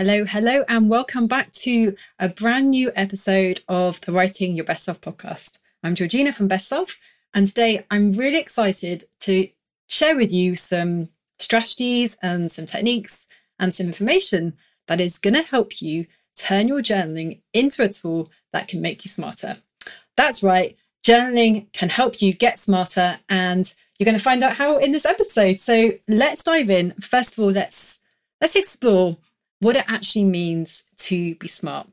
Hello, hello, and welcome back to a brand new episode of the Writing Your Best Self podcast. I'm Georgina from Best Self, and today I'm really excited to share with you some strategies and some techniques and some information that is going to help you turn your journaling into a tool that can make you smarter. That's right, journaling can help you get smarter, and you're going to find out how in this episode. So let's dive in. First of all, let's let's explore what it actually means to be smart.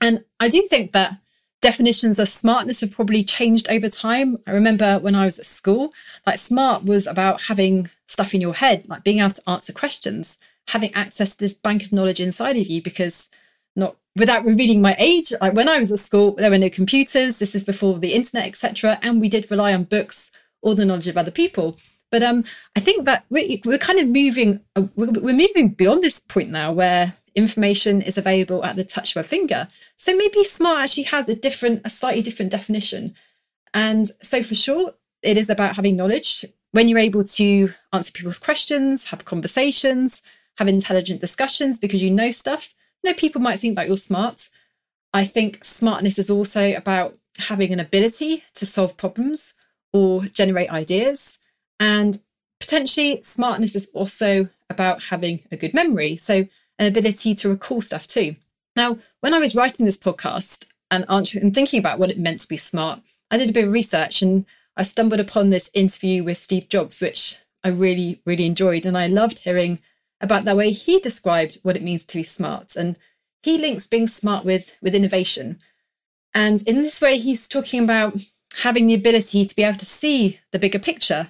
And I do think that definitions of smartness have probably changed over time. I remember when I was at school, like smart was about having stuff in your head, like being able to answer questions, having access to this bank of knowledge inside of you because not without revealing my age, like when I was at school, there were no computers. This is before the internet, etc. And we did rely on books or the knowledge of other people. But um, I think that we're, we're kind of moving, uh, we're moving beyond this point now where information is available at the touch of a finger. So maybe smart actually has a different, a slightly different definition. And so for sure, it is about having knowledge. When you're able to answer people's questions, have conversations, have intelligent discussions because you know stuff, you know, people might think that you're smart. I think smartness is also about having an ability to solve problems or generate ideas. And potentially, smartness is also about having a good memory. So, an ability to recall stuff too. Now, when I was writing this podcast and answering and thinking about what it meant to be smart, I did a bit of research and I stumbled upon this interview with Steve Jobs, which I really, really enjoyed. And I loved hearing about the way he described what it means to be smart. And he links being smart with, with innovation. And in this way, he's talking about having the ability to be able to see the bigger picture,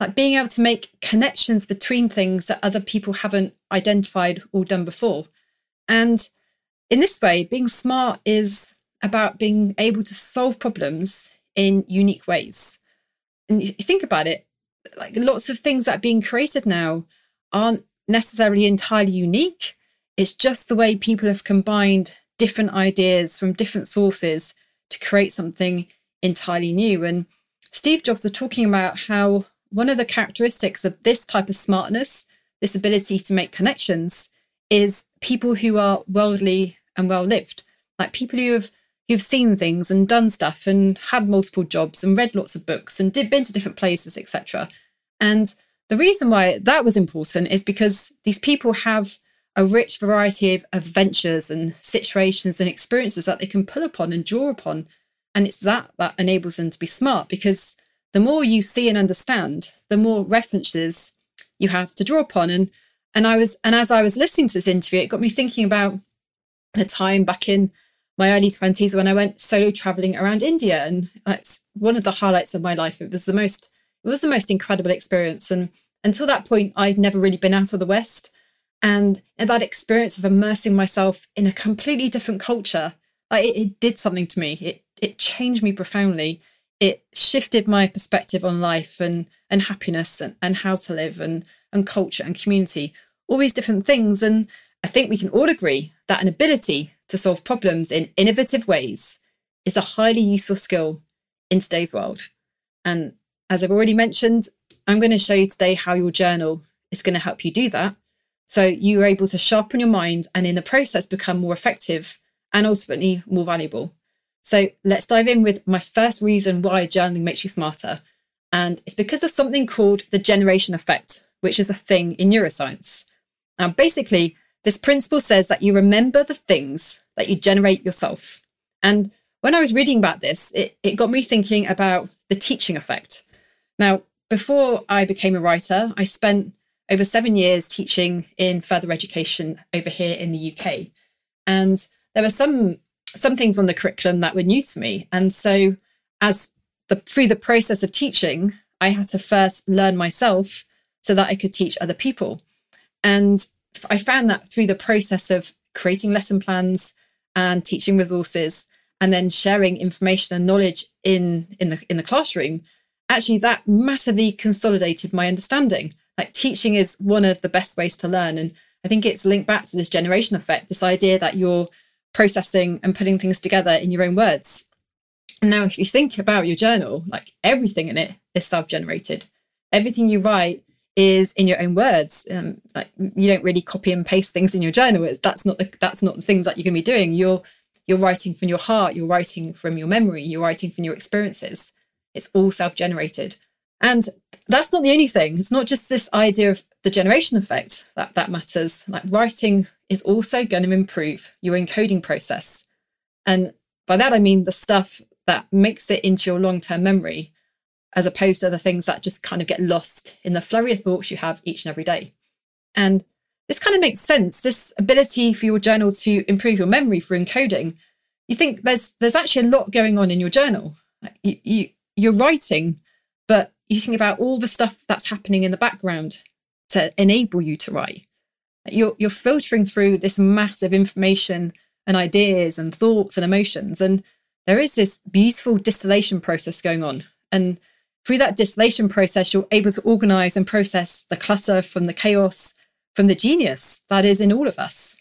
like being able to make connections between things that other people haven't identified or done before. And in this way, being smart is about being able to solve problems in unique ways. And you think about it, like lots of things that are being created now aren't necessarily entirely unique. It's just the way people have combined different ideas from different sources to create something entirely new. And Steve Jobs was talking about how one of the characteristics of this type of smartness, this ability to make connections, is people who are worldly and well lived, like people who have who've seen things and done stuff and had multiple jobs and read lots of books and did, been to different places, etc. And the reason why that was important is because these people have a rich variety of adventures and situations and experiences that they can pull upon and draw upon and it's that that enables them to be smart because the more you see and understand, the more references you have to draw upon. And and I was and as I was listening to this interview, it got me thinking about the time back in my early 20s when I went solo traveling around India. And that's one of the highlights of my life. It was the most it was the most incredible experience. And until that point, I'd never really been out of the West. And, that experience of immersing myself in a completely different culture, like it, it did something to me. It it changed me profoundly. It shifted my perspective on life and and happiness and, and how to live and and culture and community, all these different things. And I think we can all agree that an ability to solve problems in innovative ways is a highly useful skill in today's world. And as I've already mentioned, I'm going to show you today how your journal is going to help you do that. So you are able to sharpen your mind and in the process become more effective and ultimately more valuable. So let's dive in with my first reason why journaling makes you smarter. And it's because of something called the generation effect, which is a thing in neuroscience. Now, basically, this principle says that you remember the things that you generate yourself. And when I was reading about this, it, it got me thinking about the teaching effect. Now, before I became a writer, I spent over seven years teaching in further education over here in the UK. And there were some some things on the curriculum that were new to me. And so as the through the process of teaching, I had to first learn myself so that I could teach other people. And I found that through the process of creating lesson plans and teaching resources and then sharing information and knowledge in, in the in the classroom, actually that massively consolidated my understanding. Like teaching is one of the best ways to learn. And I think it's linked back to this generation effect, this idea that you're processing and putting things together in your own words. Now, if you think about your journal, like everything in it is self generated. Everything you write is in your own words. Um, like you don't really copy and paste things in your journal. It's, that's not the, that's not the things that you're going to be doing. You're you're writing from your heart. You're writing from your memory. You're writing from your experiences. It's all self generated. And that's not the only thing. It's not just this idea of the generation effect that, that matters. Like writing is also going to improve your encoding process. And by that, I mean the stuff that makes it into your long term memory, as opposed to the things that just kind of get lost in the flurry of thoughts you have each and every day. And this kind of makes sense. This ability for your journal to improve your memory for encoding. You think there's there's actually a lot going on in your journal. You, you you're writing, you think about all the stuff that's happening in the background to enable you to write. You're, you're filtering through this mass of information and ideas and thoughts and emotions. And there is this beautiful distillation process going on. And through that distillation process, you're able to organize and process the clutter from the chaos, from the genius that is in all of us.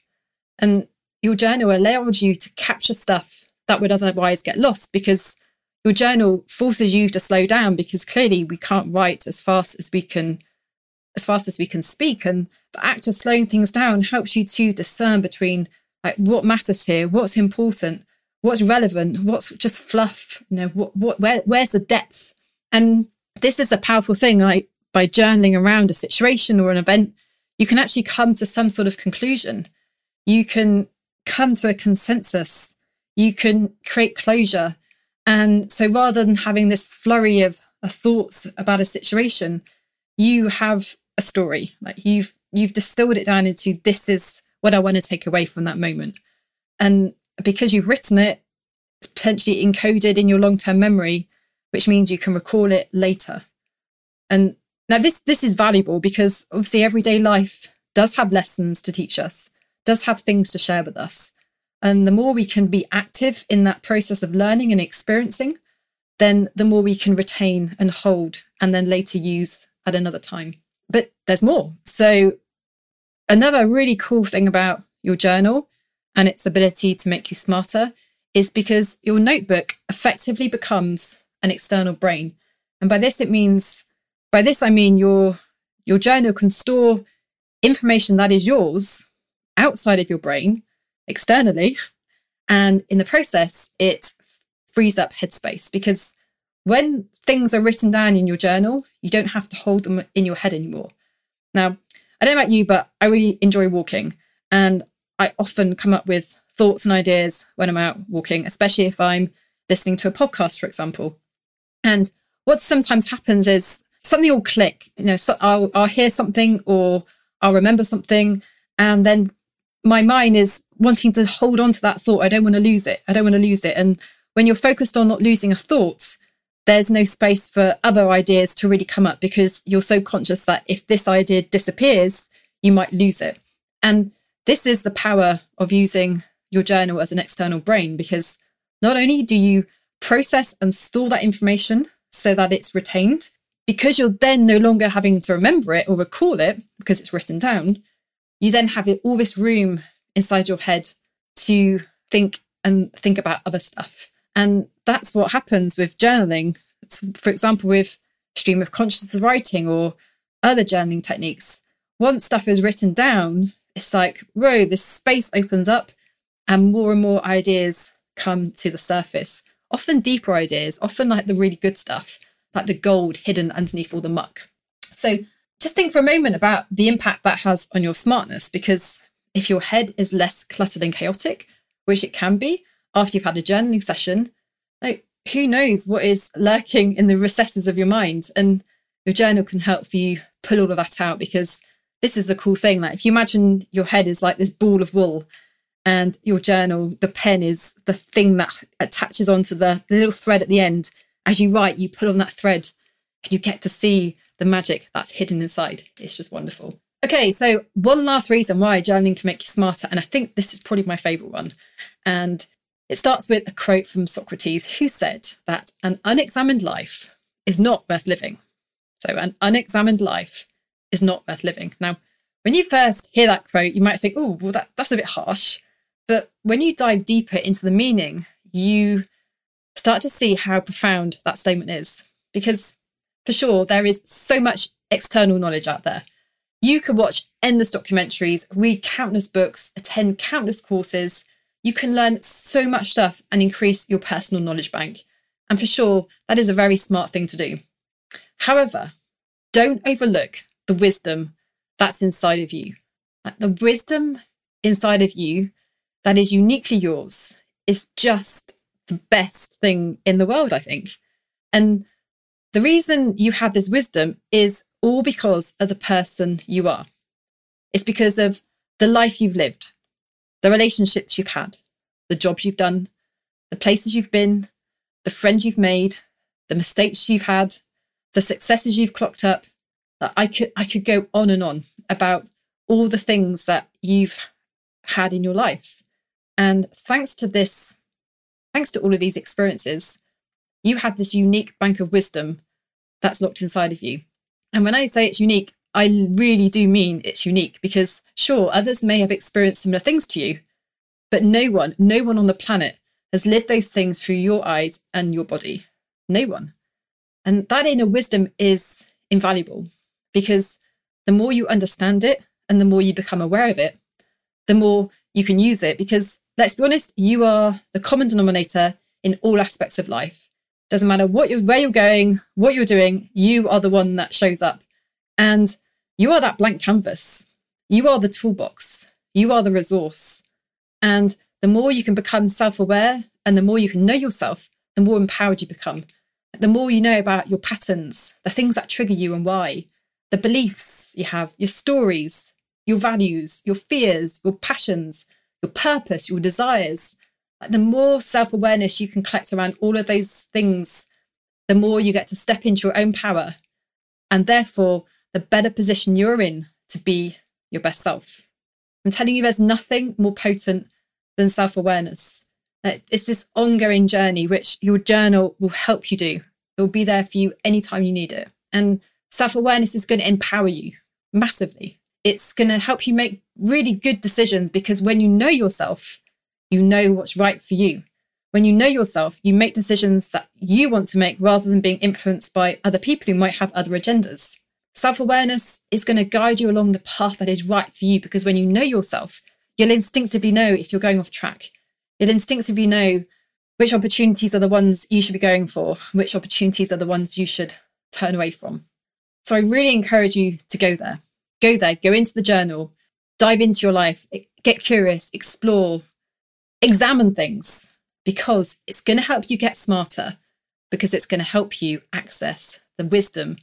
And your journal allows you to capture stuff that would otherwise get lost because your journal forces you to slow down because clearly we can't write as fast as we can as fast as we can speak. And the act of slowing things down helps you to discern between like what matters here what's important what's relevant what's just fluff you know what what where where's the depth? And this is a powerful thing like by journaling around a situation or an event you can actually come to some sort of conclusion. You can come to a consensus. You can create closure and so rather than having this flurry of, of thoughts about a situation, you have a story. Like you've you've distilled it down into this is what I want to take away from that moment. And because you've written it, it's potentially encoded in your long-term memory, which means you can recall it later. And now this this is valuable because obviously everyday life does have lessons to teach us, does have things to share with us. And the more we can be active in that process of learning and experiencing, then the more we can retain and hold and then later use at another time. But there's more. So, another really cool thing about your journal and its ability to make you smarter is because your notebook effectively becomes an external brain. And by this, it means, by this, I mean your, your journal can store information that is yours outside of your brain externally. And in the process, it frees up headspace because when things are written down in your journal, you don't have to hold them in your head anymore. Now, I don't know about you, but I really enjoy walking. And I often come up with thoughts and ideas when I'm out walking, especially if I'm listening to a podcast, for example. And what sometimes happens is something will click. You know, so I'll, I'll hear something or I'll remember something. And then my mind is wanting to hold on to that thought. I don't want to lose it. I don't want to lose it. And when you're focused on not losing a thought, there's no space for other ideas to really come up because you're so conscious that if this idea disappears, you might lose it. And this is the power of using your journal as an external brain because not only do you process and store that information so that it's retained, because you're then no longer having to remember it or recall it because it's written down, you then have all this room inside your head to think and think about other stuff. And that's what happens with journaling. For example, with stream of consciousness writing or other journaling techniques. Once stuff is written down, it's like, whoa, this space opens up and more and more ideas come to the surface. Often deeper ideas, often like the really good stuff, like the gold hidden underneath all the muck. So just think for a moment about the impact that has on your smartness because if your head is less cluttered and chaotic, which it can be after you've had a journaling session, like who knows what is lurking in the recesses of your mind? And your journal can help you pull all of that out because this is the cool thing like if you imagine your head is like this ball of wool and your journal the pen is the thing that attaches onto the, the little thread at the end as you write you pull on that thread and you get to see the magic that's hidden inside. It's just wonderful. Okay, so one last reason why journaling can make you smarter, and I think this is probably my favorite one. And it starts with a quote from Socrates, who said that an unexamined life is not worth living. So, an unexamined life is not worth living. Now, when you first hear that quote, you might think, oh, well, that, that's a bit harsh. But when you dive deeper into the meaning, you start to see how profound that statement is. Because for sure, there is so much external knowledge out there. You could watch endless documentaries, read countless books, attend countless courses. You can learn so much stuff and increase your personal knowledge bank. And for sure, that is a very smart thing to do. However, don't overlook the wisdom that's inside of you. The wisdom inside of you that is uniquely yours is just the best thing in the world, I think. And the reason you have this wisdom is all because of the person you are. It's because of the life you've lived, the relationships you've had, the jobs you've done, the places you've been, the friends you've made, the mistakes you've had, the successes you've clocked up. I could I could go on and on about all the things that you've had in your life. And thanks to this, thanks to all of these experiences, you have this unique bank of wisdom that's locked inside of you. And when I say it's unique, I really do mean it's unique because sure, others may have experienced similar things to you, but no one, no one on the planet has lived those things through your eyes and your body. No one. And that inner wisdom is invaluable because the more you understand it and the more you become aware of it, the more you can use it. Because let's be honest, you are the common denominator in all aspects of life. Doesn't matter what you're, where you're going, what you're doing, you are the one that shows up. And you are that blank canvas. You are the toolbox. You are the resource. And the more you can become self aware and the more you can know yourself, the more empowered you become. The more you know about your patterns, the things that trigger you and why, the beliefs you have, your stories, your values, your fears, your passions, your purpose, your desires. The more self awareness you can collect around all of those things, the more you get to step into your own power. And therefore, the better position you're in to be your best self. I'm telling you, there's nothing more potent than self awareness. It's this ongoing journey which your journal will help you do. It will be there for you anytime you need it. And self awareness is going to empower you massively. It's going to help you make really good decisions because when you know yourself, you know what's right for you. When you know yourself, you make decisions that you want to make rather than being influenced by other people who might have other agendas. Self awareness is going to guide you along the path that is right for you because when you know yourself, you'll instinctively know if you're going off track. You'll instinctively know which opportunities are the ones you should be going for, which opportunities are the ones you should turn away from. So I really encourage you to go there. Go there, go into the journal, dive into your life, get curious, explore, examine things because it's going to help you get smarter, because it's going to help you access the wisdom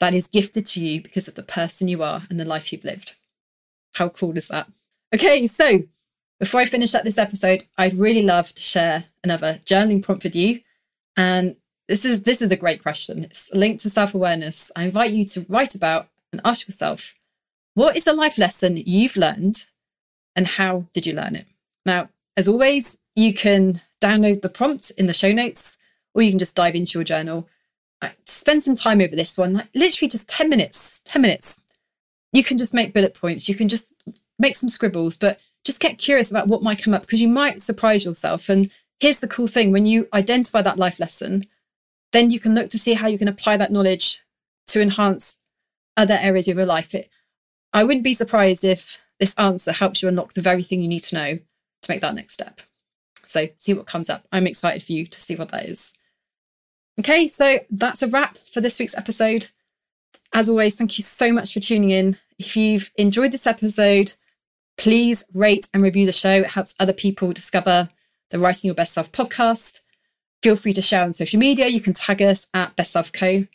that is gifted to you because of the person you are and the life you've lived. How cool is that? Okay, so before I finish up this episode, I'd really love to share another journaling prompt with you. And this is this is a great question. It's linked to self-awareness. I invite you to write about and ask yourself, what is a life lesson you've learned and how did you learn it? Now, as always, you can download the prompt in the show notes or you can just dive into your journal. Spend some time over this one, like literally just 10 minutes, 10 minutes. You can just make bullet points, you can just make some scribbles, but just get curious about what might come up because you might surprise yourself. And here's the cool thing when you identify that life lesson, then you can look to see how you can apply that knowledge to enhance other areas of your life. It, I wouldn't be surprised if this answer helps you unlock the very thing you need to know to make that next step. So, see what comes up. I'm excited for you to see what that is. Okay, so that's a wrap for this week's episode. As always, thank you so much for tuning in. If you've enjoyed this episode, please rate and review the show. It helps other people discover the Writing Your Best Self podcast. Feel free to share on social media. You can tag us at Best Self Co.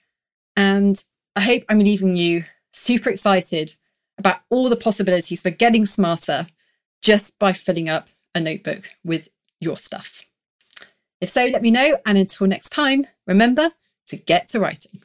And I hope I'm leaving you super excited about all the possibilities for getting smarter just by filling up a notebook with your stuff. If so, let me know. And until next time, remember to get to writing.